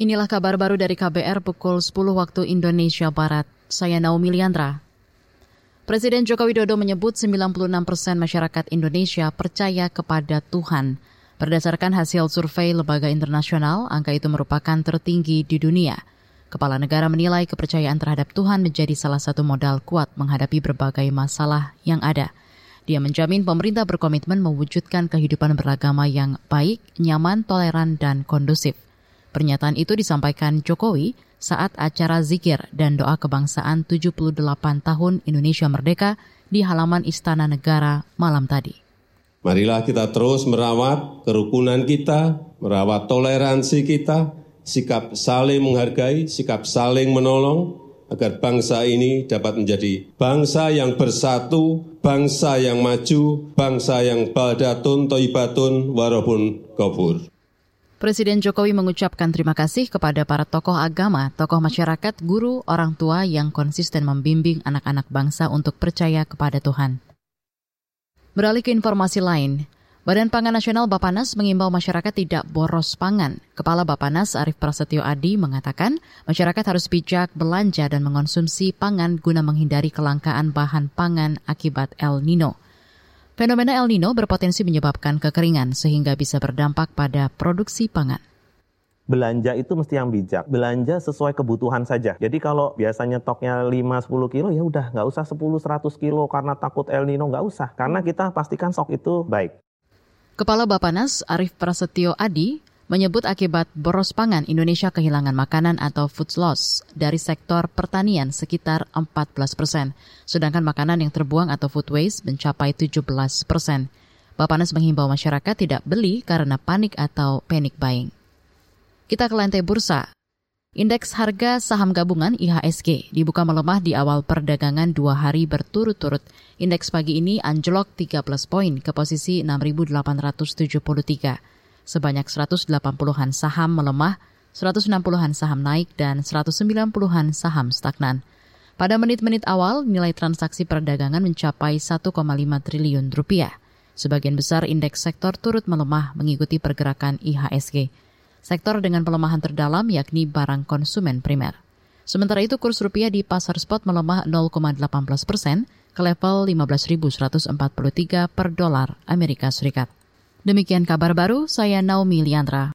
Inilah kabar baru dari KBR pukul 10 waktu Indonesia Barat. Saya Naomi Liandra. Presiden Joko Widodo menyebut 96 persen masyarakat Indonesia percaya kepada Tuhan. Berdasarkan hasil survei lembaga internasional, angka itu merupakan tertinggi di dunia. Kepala negara menilai kepercayaan terhadap Tuhan menjadi salah satu modal kuat menghadapi berbagai masalah yang ada. Dia menjamin pemerintah berkomitmen mewujudkan kehidupan beragama yang baik, nyaman, toleran, dan kondusif. Pernyataan itu disampaikan Jokowi saat acara zikir dan doa kebangsaan 78 tahun Indonesia Merdeka di halaman Istana Negara malam tadi. Marilah kita terus merawat kerukunan kita, merawat toleransi kita, sikap saling menghargai, sikap saling menolong, agar bangsa ini dapat menjadi bangsa yang bersatu, bangsa yang maju, bangsa yang baldatun, toibatun, warabun, gofur. Presiden Jokowi mengucapkan terima kasih kepada para tokoh agama, tokoh masyarakat, guru, orang tua yang konsisten membimbing anak-anak bangsa untuk percaya kepada Tuhan. Beralih ke informasi lain, Badan Pangan Nasional Bapanas mengimbau masyarakat tidak boros pangan. Kepala Bapanas Arif Prasetyo Adi mengatakan masyarakat harus bijak belanja dan mengonsumsi pangan guna menghindari kelangkaan bahan pangan akibat El Nino. Fenomena El Nino berpotensi menyebabkan kekeringan sehingga bisa berdampak pada produksi pangan belanja itu mesti yang bijak. Belanja sesuai kebutuhan saja. Jadi kalau biasanya toknya 5-10 kilo, ya udah nggak usah 10-100 kilo karena takut El Nino, nggak usah. Karena kita pastikan stok itu baik. Kepala Bapanas Arif Prasetyo Adi menyebut akibat boros pangan Indonesia kehilangan makanan atau food loss dari sektor pertanian sekitar 14 persen, sedangkan makanan yang terbuang atau food waste mencapai 17 persen. Bapanas menghimbau masyarakat tidak beli karena panik atau panic buying. Kita ke lantai bursa. Indeks harga saham gabungan IHSG dibuka melemah di awal perdagangan dua hari berturut-turut. Indeks pagi ini anjlok 13 poin ke posisi 6.873. Sebanyak 180-an saham melemah, 160-an saham naik, dan 190-an saham stagnan. Pada menit-menit awal, nilai transaksi perdagangan mencapai 1,5 triliun rupiah. Sebagian besar indeks sektor turut melemah mengikuti pergerakan IHSG. Sektor dengan pelemahan terdalam yakni barang konsumen primer. Sementara itu kurs rupiah di pasar spot melemah 0,18 persen ke level 15.143 per dolar Amerika Serikat. Demikian kabar baru, saya Naomi Liandra.